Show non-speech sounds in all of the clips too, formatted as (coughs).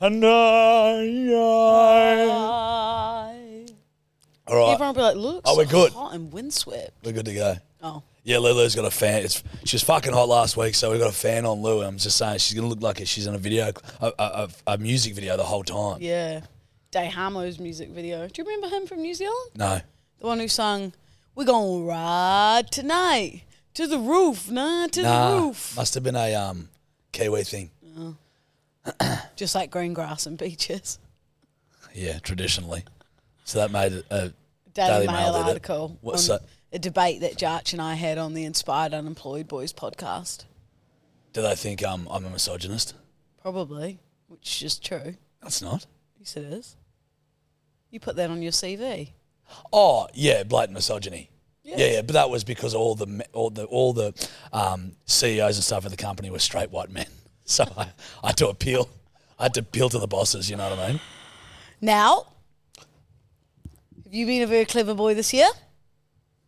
And I, All right. Everyone will be like, look, Oh, we're good. hot and windswept. We're good to go. Oh. Yeah, Lulu's got a fan. It's she was fucking hot last week, so we got a fan on Lulu. I'm just saying she's gonna look like she's in a video, a, a, a, music video the whole time. Yeah. Dei Hamo's music video. Do you remember him from New Zealand? No, The one who sung, We're gonna ride tonight to the roof, nah, to nah, the roof. must have been a um Kiwi thing. (coughs) Just like green grass and beaches. Yeah, traditionally. So that made a Daily, Daily Mail, Mail article. What's that? A debate that Jarch and I had on the Inspired Unemployed Boys podcast. Do they think um I'm a misogynist? Probably, which is true. That's not. Yes, it is. You put that on your CV. Oh yeah, blatant misogyny. Yeah, yeah, but that was because all the all the all the um, CEOs and stuff of the company were straight white men. So I, I had to appeal. I had to appeal to the bosses. You know what I mean? Now, have you been a very clever boy this year?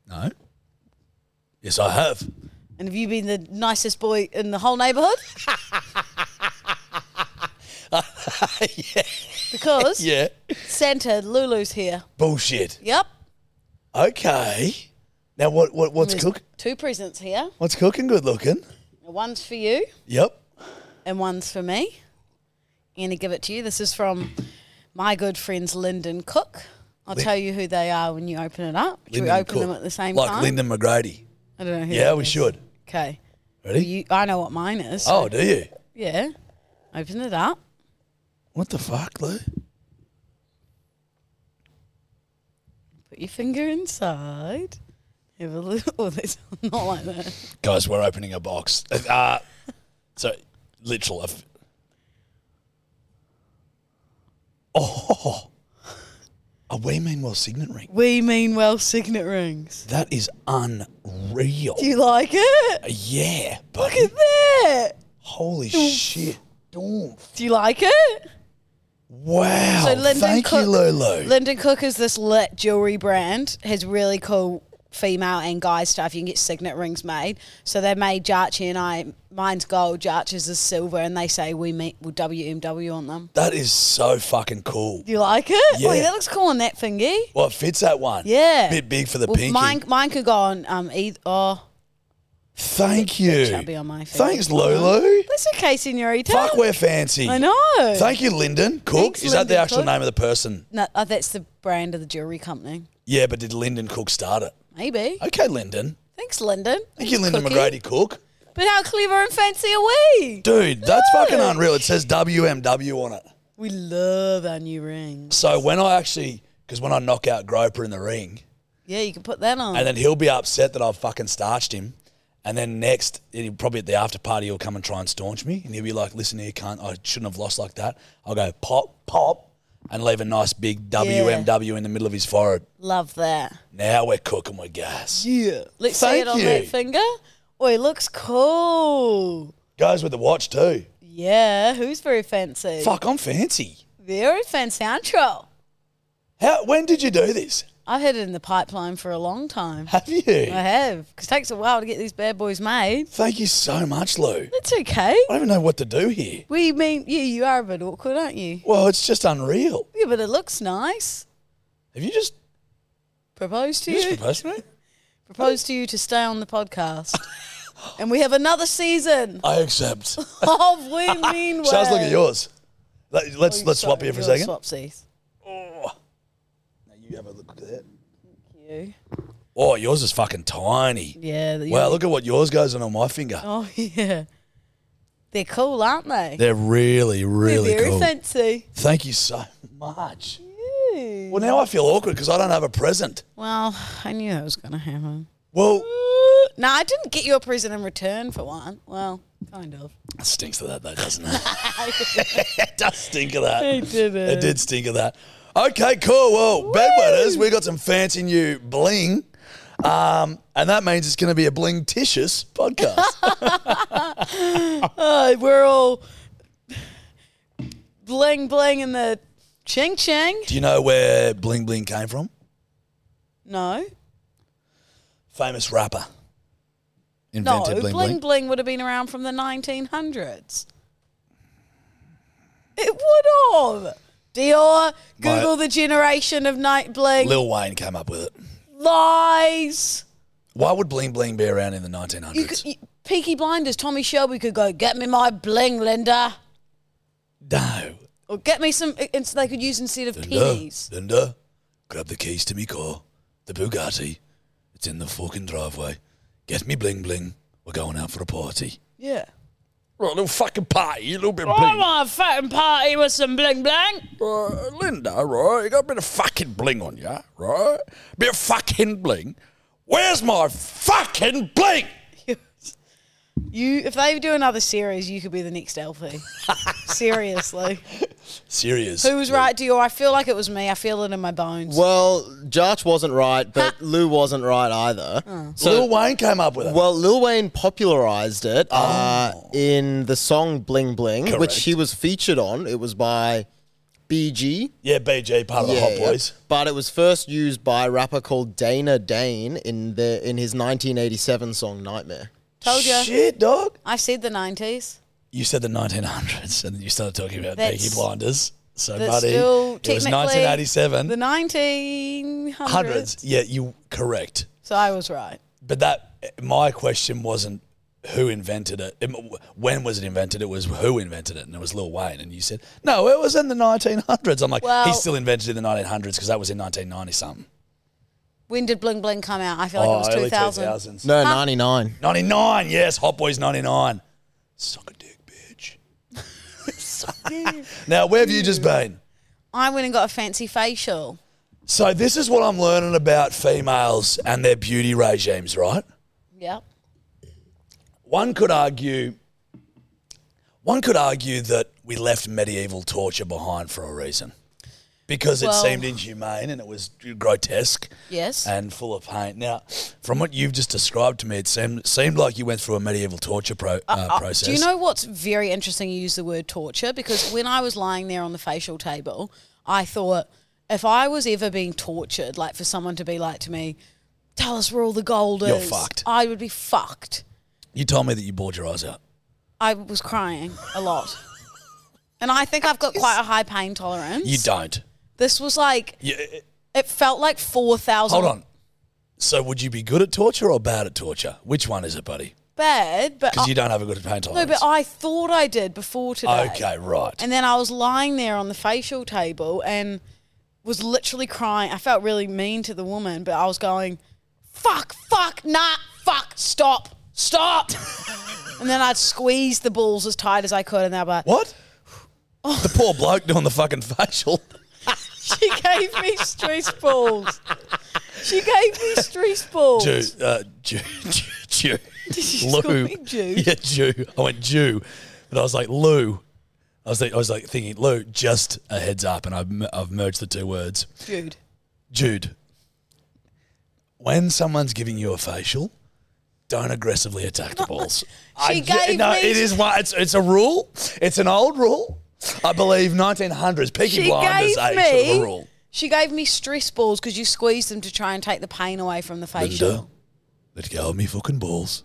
No. Yes, I have. And have you been the nicest boy in the whole neighbourhood? (laughs) yeah. Because Yeah. Santa Lulu's here. Bullshit. Yep. Okay. Now what? What? What's There's cook? Two presents here. What's cooking? Good looking. One's for you Yep. And one's for me. I'm going to give it to you. This is from my good friends Lyndon Cook. I'll Lin- tell you who they are when you open it up. Should we Lyndon open them at the same time? like time? Lyndon McGrady. I don't know who Yeah, that we is. should. Okay. Ready? You, I know what mine is. oh, do you? Yeah. Open it up. What the fuck, Lou? Put your finger inside. Have a little. (laughs) Oh, that's not like that. Guys, we're opening a box. Uh, so, literal. if- Oh, a We Mean Well signet ring. We mean well signet rings. That is unreal. Do you like it? yeah, Look buddy. at that. Holy shit. Doof. Do you like it? Wow. So Lyndon Thank Cook, you, Lulu. Lyndon Cook is this lit jewelry brand. Has really cool female and guy stuff. You can get signet rings made. So they made Jarchi and I. Mine's gold. Jarchi's is silver, and they say we meet with WMW on them. that is so fucking cool. You like it? Yeah. Oh, that looks cool on that thingy. Well, it fits that one. Yeah. Bit big for the Well, pinky. Mine, mine could go on um either. Oh, Thank you. chubby on my finger. Thanks, Lulu. that's okay, Senorita. Fuck, we're fancy. I know. Thank you, Lyndon Cook. Thanks, is that the actual Cook. name of the person? No, oh, that's the brand of the jewelry company. Yeah, but did Lyndon Cook start it? Maybe. Okay, Lyndon. Thanks, Lyndon. Thank you, Lyndon Cookie. McGrady Cook. But how clever and fancy are we? Dude, that's Look. fucking unreal. It says WMW on it. We love our new ring. So when I actually, because when I knock out Groper in the ring, Yeah, you can put that on. and then he'll be upset that I've fucking starched him. And then next, he'll probably at the after party, he'll come and try and staunch me. And he'll be like, listen here, cunt, I shouldn't have lost like that. I'll go pop, pop, and leave a nice big WMW in the middle of his forehead. love that. Now we're cooking with gas. Yeah. Let's see it on you. that finger. Oh, it looks cool. Goes with the watch too. Yeah, who's very fancy? Fuck, I'm fancy. Very fancy, outro. How? When did you do this? I've had it in the pipeline for a long time. Have you? I have, because it takes a while to get these bad boys made. Thank you so much, Lou. It's okay. I don't even know what to do here. We mean, yeah, you are a bit awkward, aren't you? Well, it's just unreal. Yeah, but it looks nice. Have you just, proposed to you you. just proposed to me? (laughs) Propose to you to stay on the podcast. (laughs) and we have another season I accept. (laughs) of We Mean look at yours. Let, let's oh, let's swap here for a second. Swap Now you have a look at that. You. Oh, yours is fucking tiny. Yeah. the- Wow, look at what yours goes on on my finger. Oh (laughs) yeah. They're cool, aren't they? They're really, really They're very cool. fancy. Thank you so much. Well, now I feel awkward because I don't have a present. Well, I knew that was going to happen. Well, No, I didn't get you a present in return for one. Well, kind of. it stinks of that though, doesn't it? (laughs) (laughs) it does stink of that. It did It did stink of that. Okay, cool. Well, bedwetters, we got some fancy new bling. Um, and that means it's going to be a bling-titious podcast. (laughs) Uh, we're all bling bling in the ching ching. Do you know where bling bling came from? No, Famous rapper. no, Invented bling bling bling, bling. would have been around from the 1900s. It would have. Dior, Google the generation of night bling. Lil Wayne came up with it. Lies. Why would bling bling be around in the 1900s? You could, you, Peaky Blinders, Tommy Shelby could go, get me my bling, Linda. no. Or get me some, uh, it's they could use instead of Linda, pennies. Linda, grab the keys to me car. The Bugatti. It's in the fucking driveway. Get me bling bling. We're going out for a party. Yeah. Right, a little fucking party, a little bit of I want a fucking party with some bling bling. Uh, Linda, right? You got a bit of fucking bling on you, right? Bit of fucking bling. Where's my fucking bling? You, if they do another series, you could be the next LP. (laughs) Seriously. Serious. Who was right, Dior? I feel like it was me. I feel it in my bones. Well, Jarch wasn't right, but (laughs) Lou wasn't right either. So, Lil Wayne came up with it. well, Lil Wayne popularized it uh, in the song Bling Bling, which he was featured on. It was by BG. yeah, BG, part of the Hot yeah. Boys. But it was first used by a rapper called Dana Dane in the in his 1987 song Nightmare. Told you. Shit, dog. I said the 90s. You said the 1900s, and then you started talking about That's- Peaky Blinders. So, That's buddy, still it was technically 1987. The 1900s. hundreds. Yeah, you correct. So I was right. But that my question wasn't who invented it. It- When was it invented? It was who invented it, and it was Lil Wayne. And you said no, it was in the 1900s. I'm like, Well- he still invented it in the 1900s because that was in 1990 something. When did Bling Bling come out? I feel like oh, it was early 2000. 2000s. No, 99. 99. Yes, Hot Boys 99. Suck a dick, bitch. (laughs) now, where have you just been? I went and got a fancy facial. So this is what I'm learning about females and their beauty regimes, right? Yep. One could argue one could argue that we left medieval torture behind for a reason. Because it Well- seemed inhumane and it was grotesque Yes. and full of pain. Now, from what you've just described to me, it seemed seemed like you went through a medieval torture pro, uh, Uh, process. Do you know what's very interesting? You use the word torture because when I was lying there on the facial table, I thought if I was ever being tortured, like for someone to be like to me, "Tell us where all the gold You're is," fucked. I would be fucked. You told me that you bored your eyes out. I was crying a lot, and I think I've got quite a high pain tolerance. You don't. This was like You, it felt like four thousand. hold on. So would you be good at torture or bad at torture? Which one is it, buddy? bad, but Because you don't have a good pain tolerance. no, but I thought I did before today. okay, right. And then I was lying there on the facial table and was literally crying. I felt really mean to the woman, but I was going, fuck, fuck, nah, fuck, stop, stop. (laughs) and then I'd squeeze the balls as tight as I could, and they'd be like, what? Oh. The poor bloke doing the fucking facial. (laughs) she gave me stress balls. She gave me stress balls. Jew, uh, Jew, Jew, Jew. Lou. Jew? Yeah, Jew. I went Jew, but I was like Lou. I was, think, I was like thinking Lou. Just a heads up, and I've, I've merged the two words. Jude. Jude. When someone's giving you a facial, don't aggressively attack the (laughs) balls. She ju- gave no, me- it is one. It's it's a rule. It's an old rule. I believe 1900s. Peaky She Blinders gave age sort of a rule. she gave me stress balls because you squeeze them to try and take the pain away from the facial. Linda, let go of me fucking balls.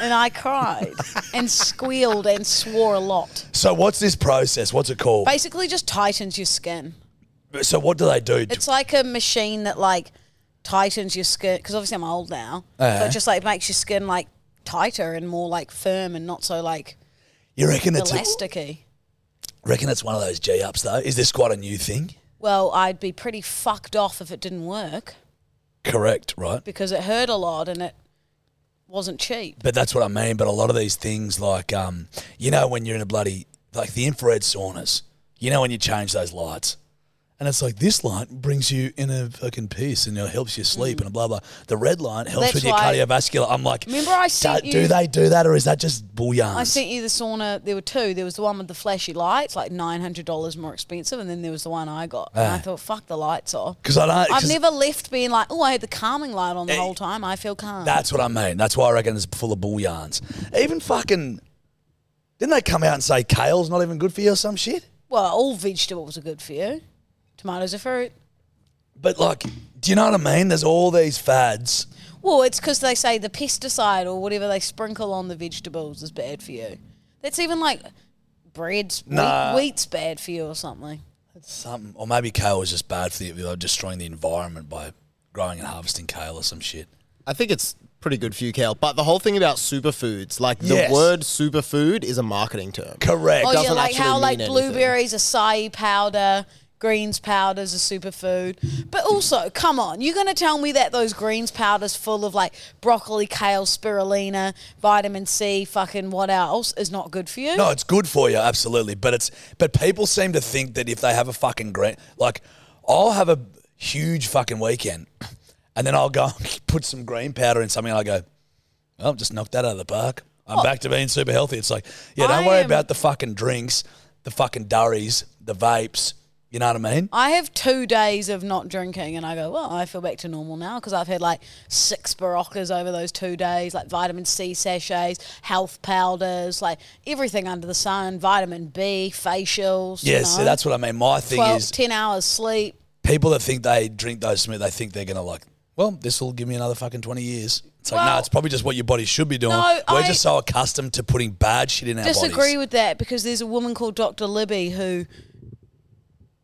And I cried and squealed and swore a lot. So what's this process? What's it called? Basically, just tightens your skin. So what do they do? It's like a machine that like tightens your skin because obviously I'm old now. Yeah. So it just like makes your skin like tighter and more like firm and not so like You reckon it's a, elasticy. reckon it's one of those G ups though? Is this quite a new thing? Well, I'd be pretty fucked off if it didn't work Correct, right? because it hurt a lot and it wasn't cheap. But that's what I mean. But a lot of these things, like um, you know, when you're in a bloody like the infrared saunas, you know, when you change those lights, and it's like this light brings you in a fucking peace and it helps you sleep and blah blah. The red light helps Mm. That's with your why- cardiovascular. I'm like, Remember I do, sent do you- they do that or is that just bull bullion? I sent you the sauna. There were two. There was the one with the flashy lights, like nine hundred dollars more expensive, and then there was the one I got. And I Ah. thought, fuck the lights off. because I don't. I've 'cause never left being like, oh, I had the calming light on the Eh, whole time. I feel calm. That's what I mean. That's why I reckon it's full of bull bullions. Even fucking. Didn't they come out and say kale's not even good for you or some shit? well, all vegetables are good for you. Tomatoes are fruit. But like, do you know what I mean? There's all these fads. Well, it's because they say the pesticide or whatever they sprinkle on the vegetables is bad for you. That's even like bread's Nah. wheat, wheat's bad for you or something. Something, or maybe kale is just bad for the, they're destroying the environment by growing and harvesting kale or some shit. I think it's pretty good for you, Kale. But the whole thing about superfoods, like the word superfood is a marketing term. Correct. Oh yeah, doesn't like actually how like mean anything. blueberries, acai powder, greens powders a superfood. But also, come on, you're gonna tell me that those greens powders full of like broccoli, kale, spirulina, vitamin C, fucking what else is not good for you? No, it's good for you, absolutely. But it's but people seem to think that if they have a fucking green, like I'll have a huge fucking weekend, and then I'll go (laughs) put some green powder in something, and I go, well, just knocked that out of the park. I'm back to being super healthy. It's like, yeah, don't I worry am- about the fucking drinks, the fucking durries, the vapes. You know what I mean? I have two days of not drinking, and I go, well, I feel back to normal now because I've had like six Beroccas over those two days, like vitamin C sachets, health powders, like everything under the sun, vitamin B, facials. you Yeah, see, that's what I mean. My thing 12, is, 10 hours sleep. people that think they drink those they think they're gonna like, well, this will give me another fucking twenty years. It's like, no, it's probably just what your body should be doing. No, We're I just so accustomed to putting bad shit in our disagree bodies. Disagree with that because there's a woman called Dr. Libby who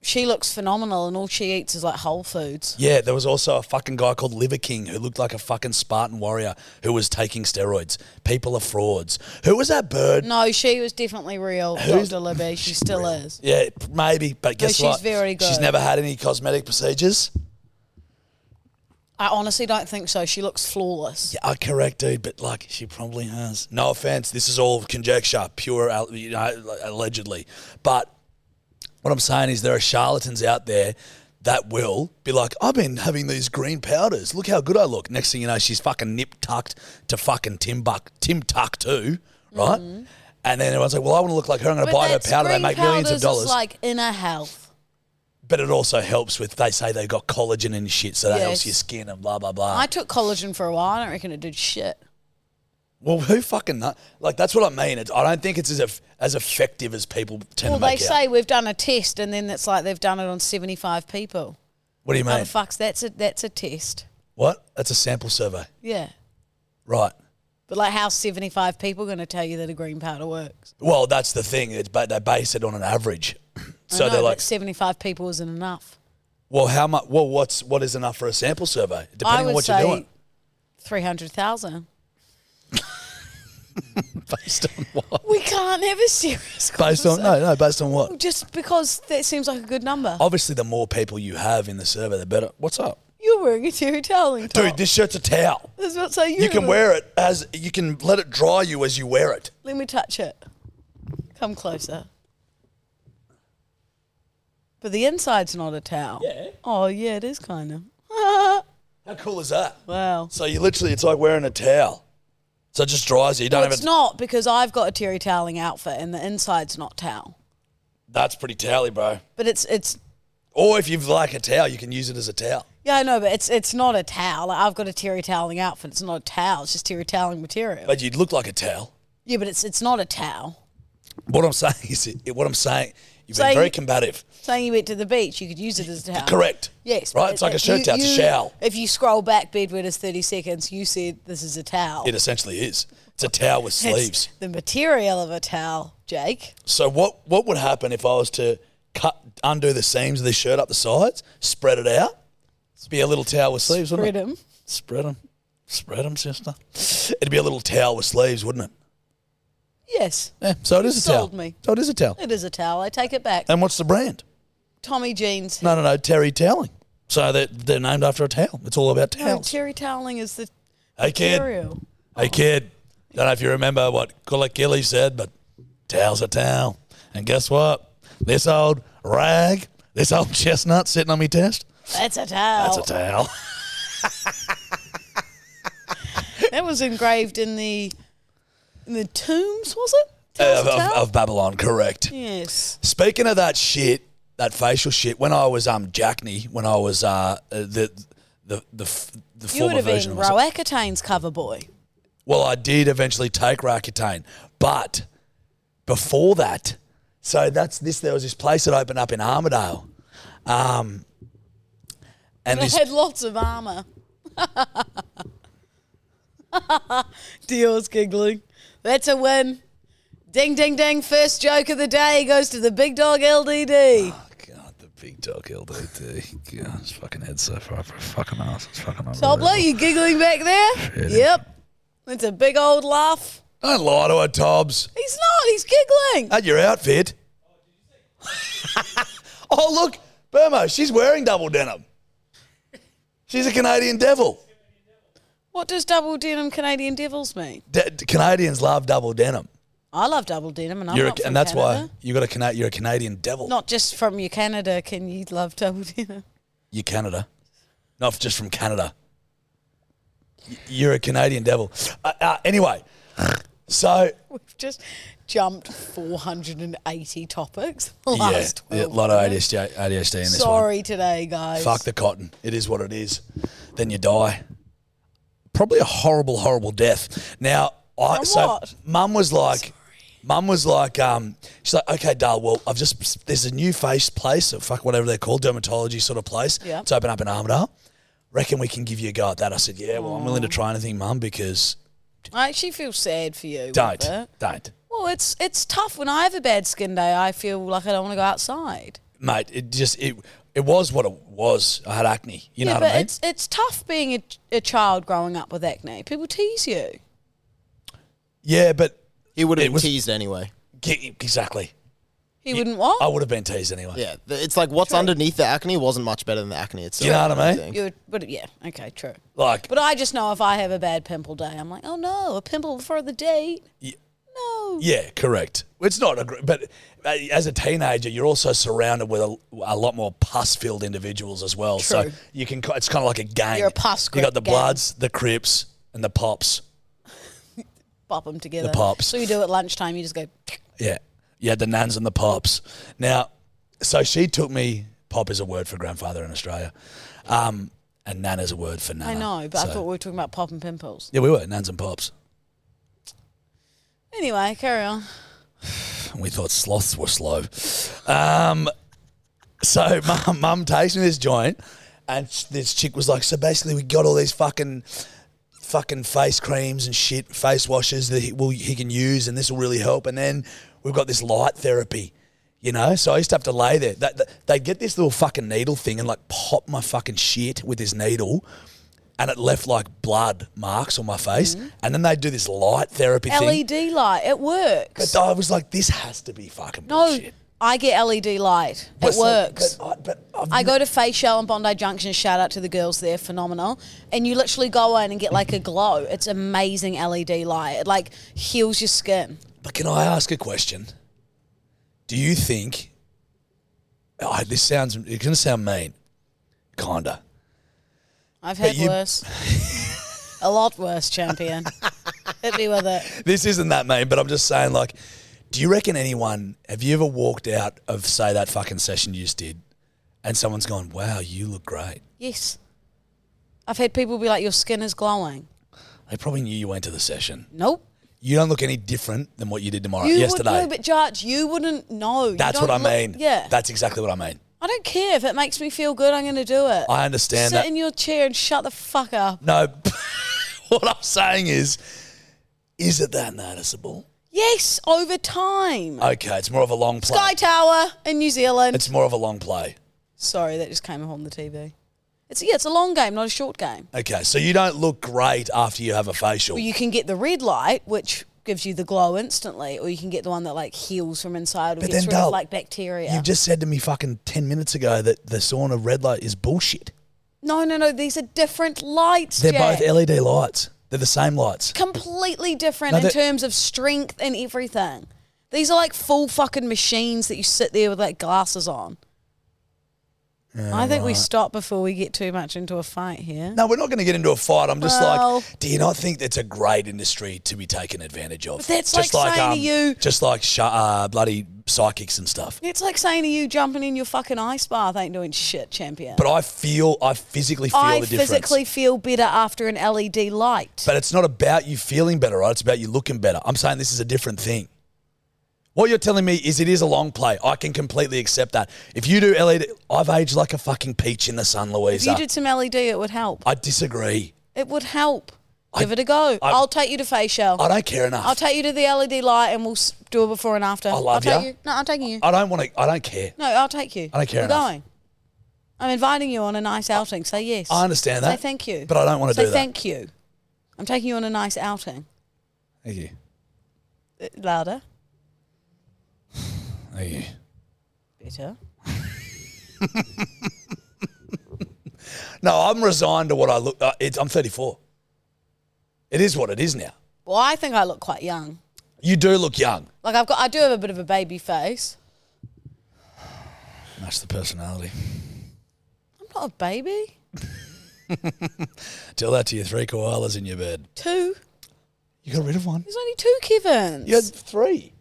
she looks phenomenal and all she eats is like whole foods. Yeah, there was also a fucking guy called Liver King who looked like a fucking Spartan warrior who was taking steroids. People are frauds. Who was that bird? No, she was definitely real, Who's- Dr. Libby. She still is. Yeah, maybe, but guess what? she's what? very good. She's never had any cosmetic procedures. I honestly don't think so. She looks flawless. Yeah, I correct, dude, but like she probably has. No offense, this is all conjecture, pure, al- you know, allegedly. But what I'm saying is there are charlatans out there that will be like, I've been having these green powders. Look how good I look. Next thing you know, she's fucking nip tucked to fucking Timbuck, Tim Tuck too, right? Mm-hmm. And then everyone's like, well, I want to look like her. I'm going to buy her powder. They make millions of dollars. like inner health. but it also helps with, they say they've got collagen and shit, so that helps your skin and blah, blah, blah. I took collagen for a while. I don't reckon it did shit. Well, who fucking know? Like that's what I mean. It's, I don't think it's as eff- as effective as people tend Well, to they make say out. we've done a test, and then it's like they've done it on seventy-five people. What do you How mean? the fuck's that's a that's a test? What? That's a sample survey, Yeah, right? but like, how seventy-five people going to tell you that a green powder works? Well, that's the thing. It's but they base it on an average. (clears throat) So I know, they're but like, seventy-five people isn't enough. well, how much? Well, what's what is enough for a sample survey? I Depending would on what say you're doing. three hundred thousand. (laughs) Based on what? We can't have a serious. Based on no, no. Based on what? Just because that seems like a good number. Obviously, the more people you have in the survey, the better. What's up, You're wearing a terry toweling top. dude? This shirt's a towel. That's what say You can wear it as you can let it dry you as you wear it. Let me touch it. Come closer. But the inside's not a towel. Yeah. Oh yeah, it is kind of. (laughs) How cool is that? wow. So you literally, it's like wearing a towel. So it just dries you. You don't Well, have it's not because I've got a terry toweling outfit and the inside's not towel. That's pretty towely, bro. But it's it's Or if you've like a towel, you can use it as a towel. yeah I know, but it's it's not a towel. Like, I've got a terry toweling outfit. It's not a towel. It's just terry toweling material. But you'd look like a towel. yeah, but it's it's not a towel. What I'm saying (laughs) is, it, what I'm saying, you've been very combative. Saying you went to the beach, you could use it as a towel. Correct. Yes. Right? but It's like a it- shirt you- towel. It's a you- shower. If you scroll back, bedwet is 30 seconds, you said this is a towel. It essentially is. It's a towel with It's sleeves. the material of a towel, Jake. So what what would happen if I was to cut undo the seams of this shirt up the sides, spread it out? Be a little towel with sleeves, wouldn't Spread it? 'em. Spread them. Spread them, sister. It'd be a little towel with sleeves, wouldn't it? Yes, Yeah, so it is a sold towel. me. So it is a towel. it is a towel. I take it back. And what's the brand? Tommy jeans. No, no, no, Terry Toweling. So they're, they're named after a towel. It's all about No, towels. Terry toweling is the hey, kid. material. Hey, kid. Don't know if you remember what Gullet Gilly said, but towel's a towel. And guess what? This old rag, this old (laughs) chestnut sitting on me test, That's a towel. that's a towel. (laughs) That was engraved in the the tombs, was it? Towel's of, of, Babylon, correct. yes. Speaking of that shit, that facial shit, when I was um Jackney, when I was uh the the the f- the You would former have version been of myself. Roaccutane's cover boy. Well, I did eventually take Roaccutane, but before that, so that's this. There was this place that opened up in Armadale, um, and They this had lots of armour. (laughs) Dio's giggling. That's a win. Ding, ding, ding. First joke of the day goes to the big dog LDD. Oh, God, the big dog LDT. God, his fucking head's so far for a fucking ass. It's fucking Tobler, you giggling back there? Yep. That's a big old laugh. Don't lie to her, Tobbs. He's not. He's giggling. At your outfit. (laughs) oh, look, Burma, she's wearing double denim. She's a Canadian devil. What does double denim Canadian Devils mean? Canadians love double denim. I love double denim, and I'm You're a- from and that's why Canada. you got a Cana- you're a Canadian devil. Not just from your Canada can you love double denim. You Canada, not just from Canada. Y- You're a Canadian devil. Uh, uh, anyway, so We've just jumped 480 topics the (laughs) yeah, last yeah, a 12 lot of minutes. ADHD, ADHD in this one. Sorry today, guys. Fuck the cotton. It is what it is. Then you die. Probably a horrible, horrible death. Now, I From so what? mum was like, mum was like, um, she's like, okay, Dale. Well, I've just there's a new face place, or fuck whatever they're called, dermatology sort of place. Yeah. It's open up in Armadale. Reckon we can give you a go at that. I said, yeah. Well, I'm willing to try anything, mum, because I actually feel sad for you. with don't, it. don't, Well, it's it's tough when I have a bad skin day. I feel like I don't want to go outside. mate. It just it it was what it was. I had acne. You know yeah, what but I mean? it's it's tough being a, a child growing up with acne. People tease you. yeah, but He would have It been was- teased anyway. ge- exactly. He wouldn't what? I would have been teased anyway. Yeah, th- it's like what's underneath the acne wasn't much better than the acne itself. You know what I mean? think. You would, but yeah, okay, true. Like But I just know if I have a bad pimple day, I'm like, oh no, a pimple before the date. Ye- No. Yeah, correct. It's not a, gr- but uh, as a teenager, you're also surrounded with a, a lot more pus-filled individuals as well. So you can, it's kind of like a gang. You're a pus You got the gang. Bloods, the Crips, and the Pops. Pop them together. The pops. So you do at lunchtime. You just go. Yeah, yeah, the Nans and the Pops. Now, so she took me. Pop is a word for grandfather in Australia, um, and Nan is a word for Nana. I know, but I thought we were talking about pop and pimples. yeah, we were Nans and Pops. Anyway, carry on. We thought sloths were slow. Um, so (laughs) mum, mum takes me this joint, and this chick was like, "So basically, we got all these fucking, fucking face creams and shit, face washes that he, will, he can use, and this will really help. And then we've got this light therapy." You know, so I used to have to lay there. That, that, they'd get this little fucking needle thing and like pop my fucking shit with this needle, and it left like blood marks on my face. Mm-hmm. And then they'd do this light therapy thing. LED E light. It works. But I was like, this has to be fucking no, bullshit. I get LED light. But it so- works. but I, but I've go to Face Shell and Bondi Junction. Shout out to the girls there, phenomenal. And you literally go in and get like a glow. It's amazing LED light. It like heals your skin. But can I ask a question? Do you think? Oh, this sounds. It's going to sound mean, kinda. I've had you- worse. (laughs) a lot worse, champion. Hit me with it. This isn't that mean, but I'm just saying. Like, do you reckon anyone? Have you ever walked out of say that fucking session you just did, and someone's gone, "Wow, you look great." Yes. I've had people be like, your skin is glowing. They probably knew you went to the session. Nope. You don't look any different than what you did tomorrow, You yesterday. would know, but Judge, you wouldn't know. That's what I look- mean. Yeah. That's exactly what I mean. I don't care if it makes me feel good. I'm going to do it. I understand Sit that. in your chair and shut the fuck up. No, (laughs) what I'm saying is, is it that noticeable? Yes, over time. Okay, it's more of a long play. Sky Tower in New Zealand. It's more of a long play. Sorry, that just came up on the TV. It's yeah, it's a long game, not a short game. Okay, so you don't look great after you have a facial. Well, you can get the red light, which gives you the glow instantly, or you can get the one that like heals from inside or But gets then, rid of like bacteria. You've just said to me fucking 10 minutes ago that the sauna red light is bullshit. no, no, no. These are different lights. They're Jack. both LED lights. They're the same lights. completely different No, in terms of strength and everything. These are like full fucking machines that you sit there with like glasses on. I think we stop before we get too much into a fight here. No, we're not going to get into a fight. I'm just Well- like, do you not think that's a great industry to be taken advantage of? That's just like saying to you- just like sh- uh, bloody psychics and stuff. It's like saying to you, jumping in your fucking ice bath ain't doing shit, champion. But I feel, I physically feel I the difference. I physically feel better after an LED light. But it's not about you feeling better, right? It's about you looking better. I'm saying this is a different thing. What you're telling me is it is a long play. I can completely accept that. If you do LED, I've aged like a fucking peach in the sun, Louisa. if you did some LED, it would help. I disagree. It would help. I- Give it a go. I- I, will take you to facial. I don't care enough. I'll take you to the LED light and we'll do a before and after. I love I'll take ya. you. No, I'm taking you. I don't want to. I don't care. No, I'll take you. I don't care We're enough. going. I'm inviting you on a nice outing. Say yes. I understand that. Say thank you. But I don't want to Say do that. thank you. I'm taking you on a nice outing. Thank you. Uh, Louder. You. Better. (laughs) No, I'm resigned to what I look. Uh, it's, I'm 34. It is what it is now. Well, I think I look quite young. You do look young. Like I've got, I do have a bit of a baby face. That's the personality. I'm not a baby. (laughs) Tell that to your three koalas in your bed. Two. You got rid of one. There's only two Kevins. You had three.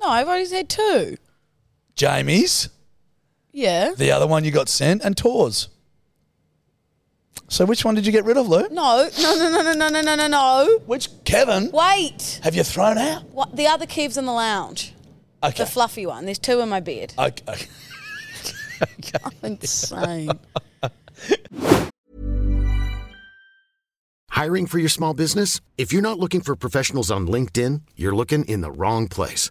No, I've already said two. Jamie's, Yeah. the other one you got sent, and Tor's. So which one did you get rid of, Lou? No, no, no, no, no, no, no, no, no, no. Which Kevin Wait. have you thrown out? What? The other Kev's in the lounge. Okay. The fluffy one. There's two in my bed. okay. (laughs) okay. Insane. Hiring for your small business? If you're not looking for professionals on LinkedIn, you're looking in the wrong place.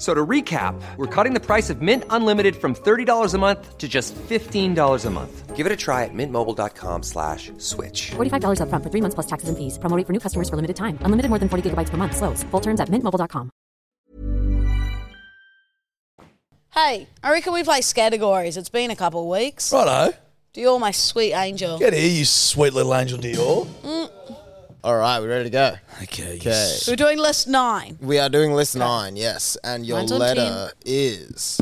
F- So to recap, we're cutting the price of Mint Unlimited from $30 a month to just $15 a month. Give it a try at mintmobile.com slash switch. $45 upfront for three months plus taxes and fees. Promo for new customers for limited time. Unlimited more than 40 gigabytes per month. Slows. Full terms at mintmobile.com. hey, I reckon we play categories. It's been a couple of weeks. Righto. Dior, my sweet angel. Get here, you sweet little angel Dior. Mm. All right, we're ready to go? Okay. you Okay. s- We're doing list nine. We are doing list nine, yes. And your Mine's on letter is.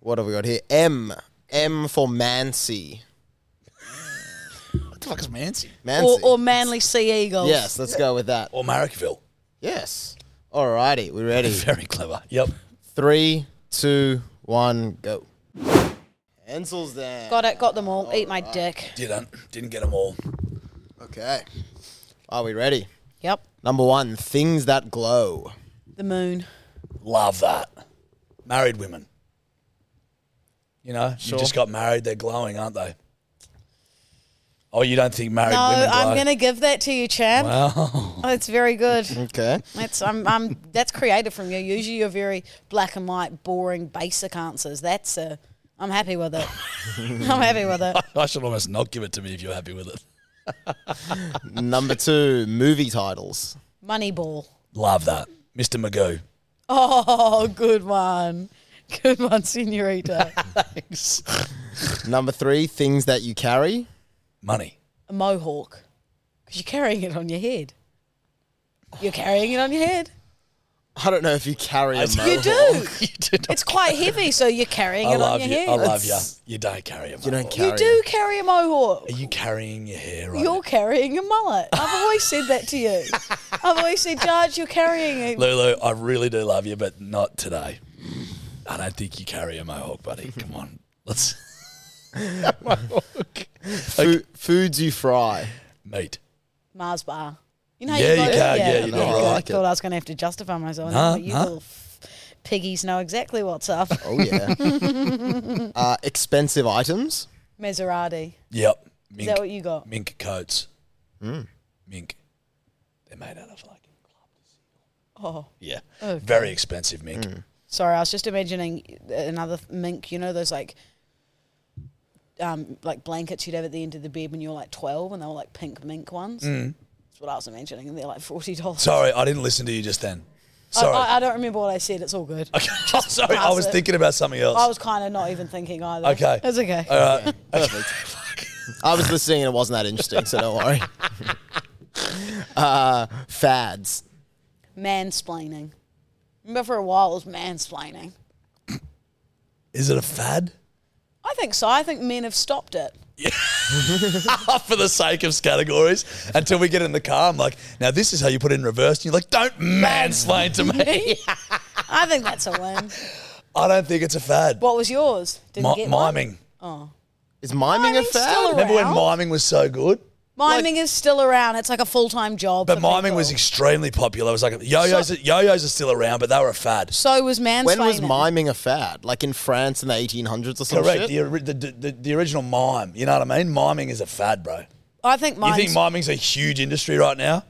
What have we got here? M. M for Mancy. What the fuck is Mancy? Mancy. Or, or Manly Sea Eagles. Yes, let's go with that. Or Marrickville. Yes. Alrighty, we're ready? (laughs) Very clever. Yep. Three, two, one, go. Pencils there. Got it, got them all. Eat my dick. Didn't. Didn't get them all. Okay. Are we ready? Yep. Number one, things that glow. The moon. Love that. Married women. You know, you just got married. They're glowing, aren't they? Oh, you don't think married No, women glow? I'm gonna give that to you, champ. Wow. Oh, it's very good. (laughs) Okay. That's I'm, I'm that's creative from you. Usually you're very black and white, boring, basic answers. That's a I'm happy with it. (laughs) I'm happy with it. (laughs) I should almost not give it to me if you're happy with it. (laughs) Number two, movie titles. Moneyball. Love that. Mr. Magoo. Oh, good one. Good one, Senorita. (laughs) Thanks. Number three, things that you carry. Money. A mohawk. Because you're carrying it on your head. You're carrying it on your head. I don't know if you carry a I- mohawk. You do. (laughs) You do not- It's quite heavy, so you're carrying I it on love your you. head. I love you. It's- You don't carry a mohawk. You don't mohawk. carry You do carry a mohawk. Are you carrying your hair right You're carrying a mullet. I've always said that to you. (laughs) I've always said, Judge, you're carrying it. Lulu, I really do love you, but not today. I don't think you carry a mohawk, buddy. Come on. (laughs) Let's. mohawk. Fu- foods you fry. Meat. Mars bar. You know, Yeah, you, you got can, it? yeah, you do. good. I like it. Thought I was going to have to justify myself. Nah, but you nah. little f- piggies know exactly what's up. (laughs) Oh yeah. (laughs) uh, expensive items. Maserati. Yep. Is that what you got? mink coats. Mink. They're made out of like. Oh, Yeah. Okay. Very expensive mink. sorry. I was just imagining another mink. You know those like, um, like blankets you'd have at the end of the bed when you were like twelve, and they were like pink mink ones. That's what I was mentioning, and they're like forty dollars. Sorry, I didn't listen to you just then. Sorry. I, I don't remember what I said. It's all good. (laughs) Okay. I'm (laughs) sorry, I was it. thinking about something else. I was kind of not even thinking either. Okay. It's okay. All right. (laughs) I was listening and it wasn't that interesting, so don't worry. uh, fads. Mansplaining. Remember for a while it was mansplaining. Is it a fad? I think so. I think men have stopped it. Yeah. (laughs) For the sake of categories, until we get in the car, I'm like, now this is how you put it in reverse. And you're like, don't mansplain to me. (laughs) I think that's a win. I don't think it's a fad. What was yours? Didn't Mi- get one? miming. Oh. Is miming a Miming's fad? still Remember when around? miming was so good? Miming is still around. It's like a full time job. But for miming people. was extremely popular. It was like yo-yos. yo-yos are still around, but they were a fad. So was mansplaining. When was miming a fad? Like in France in the 1800s or something. Correct. shit? The, the, the, the original mime. You know what I mean? Miming is a fad, bro. I think You mine's. think miming's a huge industry right now?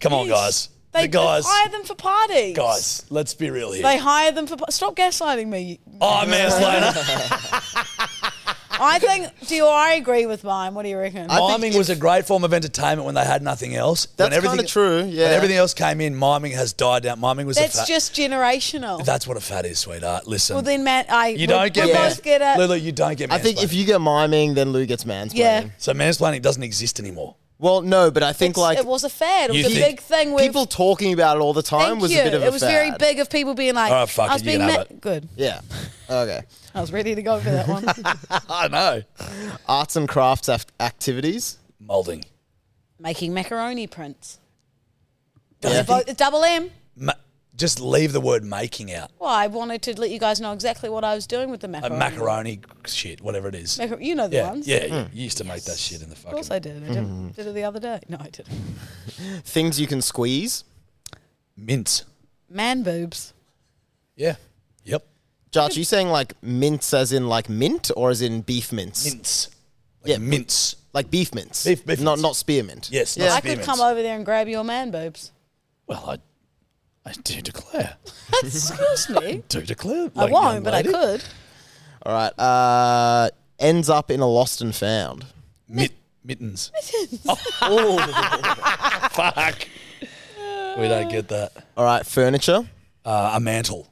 Come on, guys. They, the guys, hire them for parties. guys. Let's be real here. They hire them for. pa- Stop gaslighting me. oh, (laughs) mansplainer. (laughs) I think. Do you? I agree with mine. What do you reckon? I think miming was a great form of entertainment when they had nothing else. That's when everything, kinda true, yeah. When everything else came in, miming has died down. Miming was a That's fad. just generational. That's what a fad is, sweetheart. Listen. well, then, Matt, I. you don't get we mans- both get it. Lulu, you don't get I think if you get miming, then Lou gets mansplaining. Yeah. So mansplaining doesn't exist anymore. Well, no, but I think It's- like it was a fad. It You was a think- big thing. With, people talking about it all the time Thank was you. a bit of a It was fad. very big of people being like, All right, fuck I was it, you being can have ma- it. good. Yeah. Okay. (laughs) I was ready to go for that one. (laughs) I know. Arts and crafts af- activities. Molding. Making macaroni prints. Yeah. Bo- Double M. Ma- just leave the word making out. Well, I wanted to let you guys know exactly what I was doing with the A macaroni. macaroni shit, whatever it is. Macar- you know the yeah, ones. yeah, you- you used to make that shit in the fucking. Of course I did. I did, mm-hmm. did it the other day. No, I didn't. (laughs) Things you can squeeze. mince. Man boobs. Yeah. Yep. Josh, you saying like mince as in like mint or as in beef mints? Mints. Like Yeah, mints. Like beef mints. Beef- beef not mince. not spearmint. Yes, not Yeah. I could come over there and grab your man boobs. Well, I, I do declare. (laughs) Excuse me. (laughs) do declare. I like, won't, but I lady. could. All right. Uh, ends up in a lost and found. Mit- mittens. Mittens. Oh, (laughs) fuck. We don't get that. All right. Furniture. Uh, a mantle.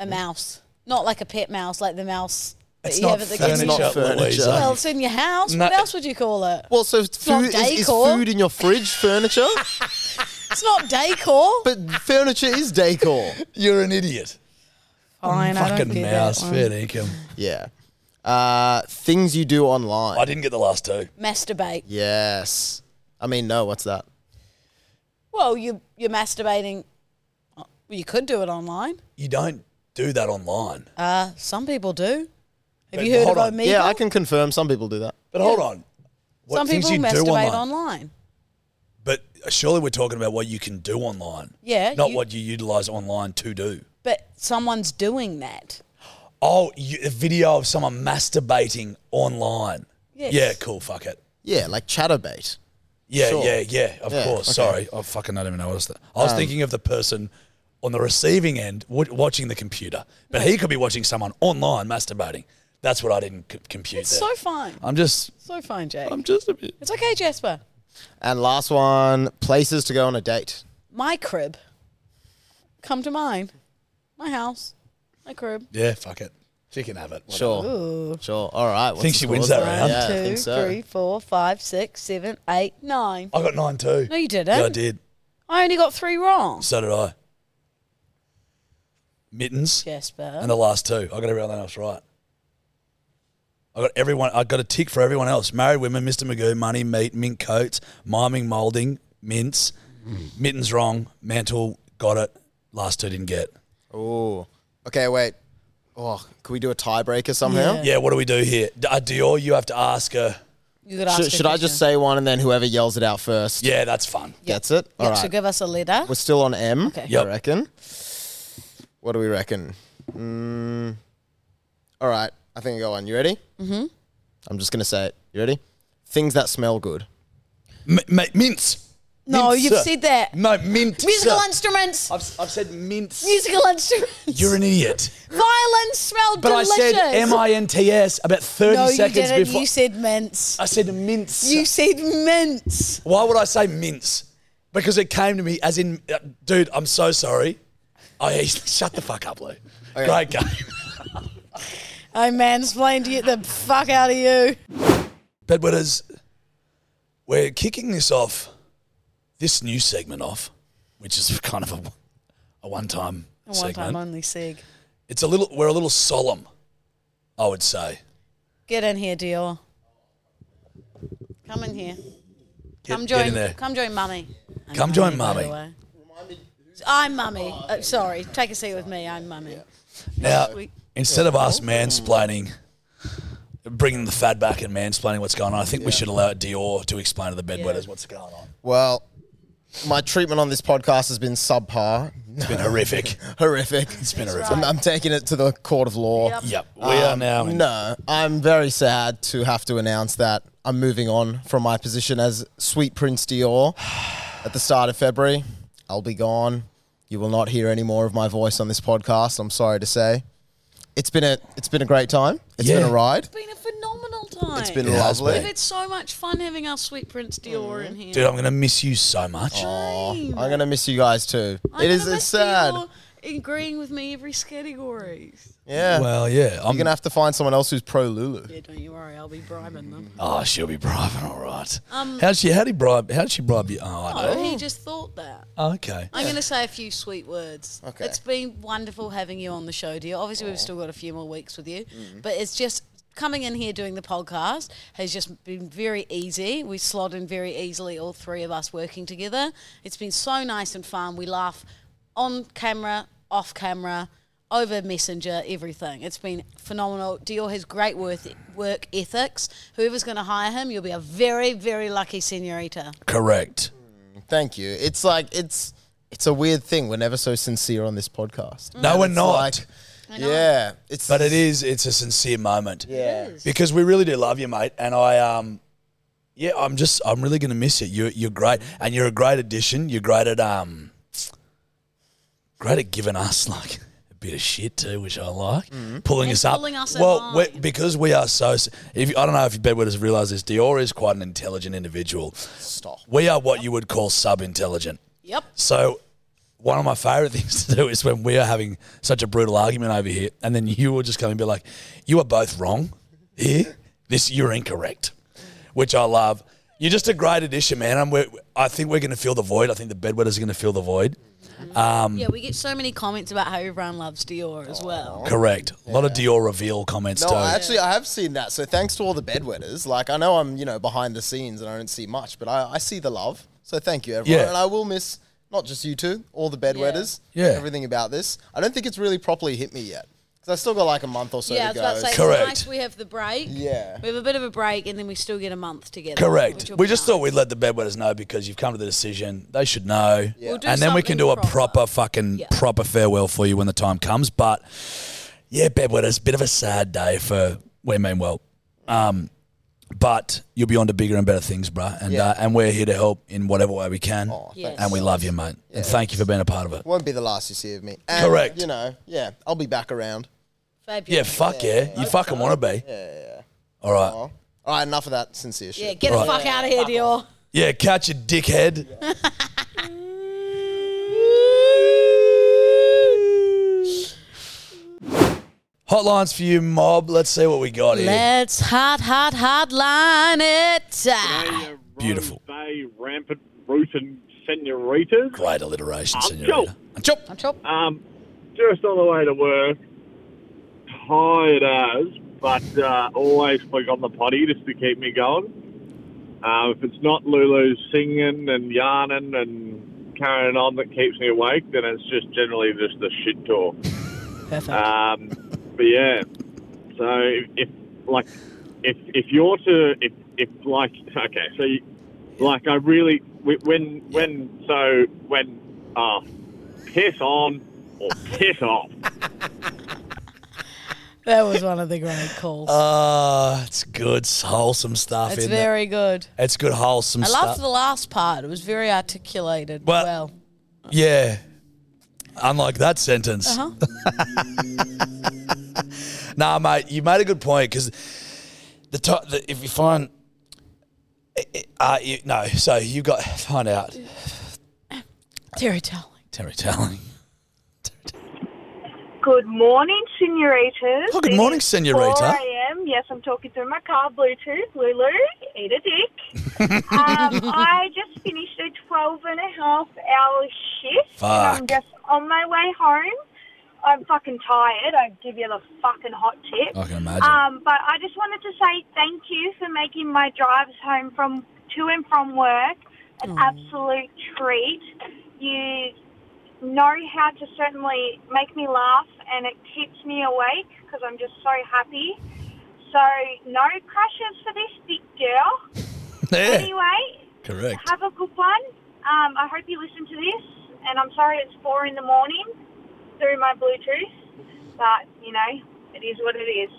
A mouse. Not like a pet mouse, like the mouse that It's you not have at the furniture, It's not furniture. Louisa. Well, it's in your house. No. What else would you call it? Well, so not food is, is decor. food in your fridge furniture, It's not decor. but furniture is decor. (laughs) You're an idiot. Fine, I don't Fucking get mouse. that one. Fair income. Yeah. Uh, things you do online. I didn't get the last two. Masturbate. Yes. I mean, no. What's that? Well, you you're masturbating. uh, You could do it online. You don't do that online. Uh, some people do. Have But you heard hold of on. Omegle? Yeah, I can confirm some people do that. But hold on. What Some things people you do masturbate online? online. But surely we're talking about what you can do online. Yeah, Not you- what you utilize online to do. But someone's doing that. Oh, you, a video of someone masturbating online. Yes. Yeah, cool. Fuck it. Yeah, like Chaturbate. Yeah, Sure. yeah, yeah. Of Yeah, course. okay. Sorry, I fucking don't even know what else. That. I was um, thinking of the person on the receiving end w- watching the computer, but he could be watching someone online masturbating. That's what I didn't c- compute It's there. so fine. I'm just, So fine, Jake. I'm just a bit. It's okay, Jasper. And last one, places to go on a date. My crib. Come to mine. My house. My crib. Yeah, fuck it. She can have it. whatever. Sure. Sure. All right. what's Think the she wins scores that there? round? Yeah, I Two, think so. three, four, five, six, seven, eight, nine. I got nine too. No, you didn't. Yeah, I did. I only got three wrong. So did I. Mittens Jasper. and the last two. I got everyone that else right. I got everyone. I got a tick for everyone else. Married women, Mr. Magoo, money, meat, mink coats, miming, moulding, mints. Mittens wrong. Mantle got it. Last two didn't get. Oh. Okay, wait. Oh, could we do a tiebreaker somehow? Yeah. Yeah, what do we do here? D- Uh, Dior, you have to ask her. you could ask Should, a should I just question. say one and then whoever yells it out first Yeah, that's fun. gets it? All Yep, right. so give us a letter. We're still on M. Okay. Yep. I reckon. What do we reckon? Mm, all right. I think I got one. You ready? Mm-hmm. I'm just going to say it. You ready? Things that smell good. M- ma- mints. No, Mints, you've said that. No, mint. Musical instruments. I've, I've said mints. Musical instruments. You're an idiot. Violins smell But delicious. I said M I N T S about 30 No, you seconds didn't. before. You said mints. I said mints. You said mints. Why would I say mints? Because it came to me as in, uh, dude, I'm so sorry. I (laughs) shut the fuck up, Lou. Great game. (laughs) I mansplained to get the fuck out of you. Bedwetters, we're kicking this off, this new segment off, which is (laughs) kind of a, a one-time A one segment. time only sig. It's a little, we're a little solemn, I would say. Get in here, Dior. Come in here. come get join. in there. Come join mummy. I'm Come join by the Mummy. way. I'm mummy. Uh, sorry, take a seat with me. I'm mummy. Now, Sweet. Instead of us mansplaining, bringing the fad back and mansplaining what's going on, I think we should allow Dior to explain to the bedwetters Yeah. what's going on. Well, my treatment on this podcast has been subpar, It's been horrific. (laughs) horrific. It's been horrific. I'm, I'm taking it to the court of law. Yep. Yep, we are Um, now. In, No, I'm very sad to have to announce that I'm moving on from my position as Sweet Prince Dior (sighs) at the start of February. I'll be gone. You will not hear any more of my voice on this podcast. I'm sorry to say. It's been a it's been a great time. It's been a ride. It's been a phenomenal time. It's been It has lovely. We've had so much fun having our sweet Prince Dior in mm. here. Dude, I'm going to miss you so much. Aw, I'm gonna miss you guys too. I'm it is gonna it's miss sad. Dior agreeing with me every category. Yeah. Well, yeah. I'm You're gonna have to find someone else who's pro Lulu. Yeah, don't you worry. I'll be bribing them. Oh, she'll be bribing, all right. Um, how'd she? How'd he bribe? How'd she bribe you? Oh, I Oh, he just thought that. Oh, okay. I'm going to say a few sweet words. Okay. It's been wonderful having you on the show, dear. Obviously, we've still got a few more weeks with you, Mm-hmm. but it's just coming in here doing the podcast has just been very easy. We slot in very easily, all three of us working together. It's been so nice and fun. We laugh on camera, off camera, over messenger, everything. It's been phenomenal. Dior has great work, work ethics. Whoever's going to hire him, you'll be a very, very lucky senorita. Correct. Thank you. It's like it's it's a weird thing. We're never so sincere on this podcast. No, we're It's not. like- yeah, it's but it is. It's a sincere moment. Yeah. Because we really do love you, mate. And I, um, yeah, I'm just, I'm really going to miss you. You're, you're great, and you're a great addition. You're great at, um, great at giving us like a bit of shit too, which I like. Mm-hmm. Pulling And us up. pulling us well, because we are so. s- If I don't know if you bedwetters realised this, Dior is quite an intelligent individual. Stop. We are what you would call sub-intelligent. Yep. So one of my favourite (laughs) things to do is when we are having such a brutal argument over here, and then you will just come and be like, "You are both wrong here. This you're incorrect," which I love. You're just a great addition, man. And we're, I think we're going to fill the void. I think the bedwetters are going to fill the void. Um, Yeah, we get so many comments about how everyone loves Dior as well. Correct. A lot of Dior reveal comments No, too. I actually I have seen that. So thanks to all the bedwetters. Like I know I'm you know behind the scenes and I don't see much, but I, I see the love. So thank you everyone. Yeah. And I will miss not just you two, all the bedwetters. Yeah. Everything about this. I don't think it's really properly hit me yet because I still got like a month or so yeah, I to was go. about to say, Correct. it's nice we have the break. Yeah. We have a bit of a break and then we still get a month together. Correct. We just nice. thought we'd let the bedwetters know because you've come to the decision. They should know. We'll do and then we can do a proper, proper. fucking Yeah. proper farewell for you when the time comes. But yeah, bedwetters, bit of a sad day for we mean well. Um, but you'll be on to bigger and better things, bruh. And Yeah. uh, and we're here to help in whatever way we can. Oh, Yes. thanks. And we love you, mate. And thank you for being a part of it. Won't be the last you see of me. And, Correct. You know, yeah, I'll be back around Fabulous. Yeah, fuck yeah. You fucking want to be. Yeah, yeah. All right. All right, enough of that sincere shit. Yeah, get Right. the fuck out of here, Dior. Yeah, catch a dickhead. (laughs) Hotlines for you, mob. Let's see what we got here. Let's hot, hot, hotline it. Beautiful. Bay, rampant, rootin' senoritas. Great alliteration, Up, senorita. Chop. I'm chop. Um, just on the way to work, tired as, but uh, always click on the potty just to keep me going. Uh, if it's not Lulu's singing and yarning and carrying on that keeps me awake, then it's just generally just the shit talk. Um, but yeah, so if, if like if if you're to if if like okay, so you, like I really when when so when uh piss on or piss off. (laughs) That was one of the great calls. Uh, it's good, wholesome stuff. it's isn't very good. It's good, wholesome stuff. I stuff. loved the last part. It was very articulated. Well- Well, Yeah. Unlike that sentence. uh-huh. (laughs) Nah, mate, you made a good point because the, to- the if you find, uh, you, no, so you got find out Terry telling. Terry telling. Good morning, senoritas. Oh, good morning, senorita. 4 a.m. Yes, I'm talking through my car Bluetooth. Lulu, eat a dick. (laughs) um, I just finished a 12 and a half hour shift. And I'm just on my way home. I'm fucking tired. I give you the fucking hot tip. I can imagine. Um, but I just wanted to say thank you for making my drives home from to and from work an absolute treat. You know how to certainly make me laugh, and it keeps me awake because I'm just so happy. So no crashes for this big girl. (laughs) yeah, Anyway, correct. have a good one. Um, I hope you listen to this, and I'm sorry it's four in the morning through my Bluetooth, but you know it is what it is.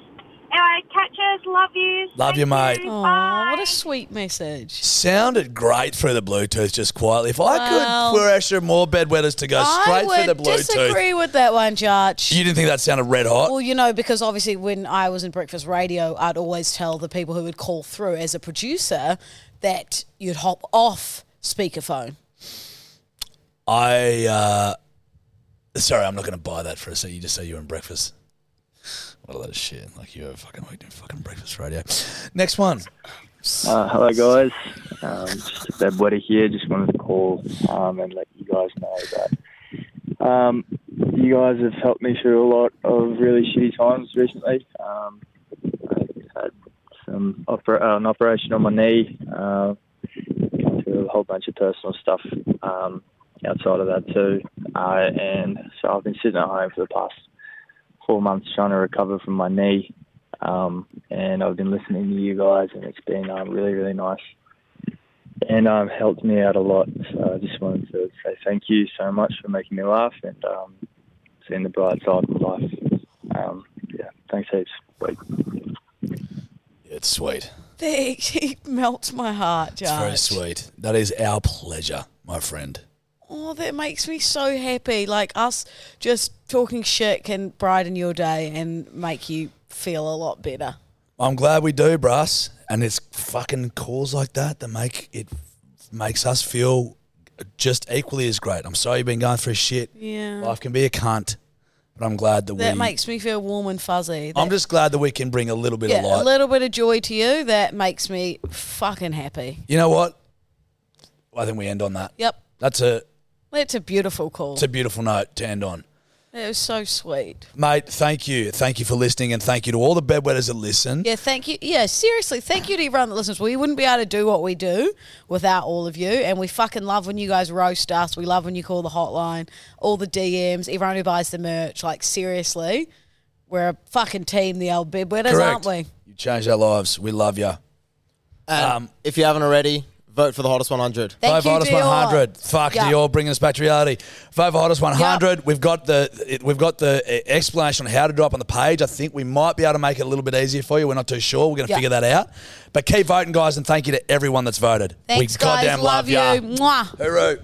Anyway, catchers, love you. Love you, mate. Oh, Bye. what a sweet message. Sounded great through the Bluetooth just quietly. If I Well- could pressure more bedwetters to go I straight would through the Bluetooth, I disagree with that one, Judge. you didn't think that sounded red hot? Well, you know, because obviously when I was in breakfast radio, I'd always tell the people who would call through as a producer that you'd hop off speakerphone. I, uh, sorry, I'm not going to buy that for a second. You just say you're in breakfast. What a lot of shit. Like you're fucking working in fucking breakfast radio. Next one. Uh, hello, guys. Um, just a bedwetter here. Just wanted to call um, and let you guys know that um, you guys have helped me through a lot of really shitty times recently. Um, I had some oper- uh, an operation on my knee, uh, through a whole bunch of personal stuff um, outside of that too, uh, and so I've been sitting at home for the past four months trying to recover from my knee um, and I've been listening to you guys, and it's been um, really, really nice, and um, helped me out a lot. So I just wanted to say thank you so much for making me laugh and um, seeing the bright side of life. Um, yeah, thanks heaps. Wait. It's sweet. Thanks. It melts my heart, Judge. It's very sweet. That is our pleasure, my friend. Oh, that makes me so happy. Like us just talking shit can brighten your day and make you feel a lot better. I'm glad we do, Brass. And it's fucking calls like that that make it makes us feel just equally as great. I'm sorry you've been going through shit. Yeah. Life can be a cunt, but I'm glad that, we That we. makes me feel warm and fuzzy. I'm just glad that we can bring a little bit yeah, of light. a little bit of joy to you. That makes me fucking happy. you know what? I think we end on that. Yep. That's a That's a beautiful call. it's a beautiful note to end on. It was so sweet. Mate, thank you. Thank you for listening and thank you to all the bedwetters that listen. Yeah, thank you. Yeah, seriously, thank you to everyone that listens. We wouldn't be able to do what we do without all of you. And we fucking love when you guys roast us. We love when you call the hotline, all the DMs, everyone who buys the merch. Like, seriously, we're a fucking team, the old bedwetters, Correct. aren't we? You changed our lives. We love you. And Um, if you haven't already, vote for the hottest 100. Thank Vote for you, hottest Dior. 100. Fuck Yeah. Dior, bringing us back to reality. Vote for hottest 100. We've got the it, we've got the uh, explanation on how to do it up on the page. I think we might be able to make it a little bit easier for you. We're not too sure. We're going to Yeah. figure that out. But keep voting, guys, and thank you to everyone that's voted. Thanks, we guys. goddamn Love, love, ya. you. Mwah. Hooroo.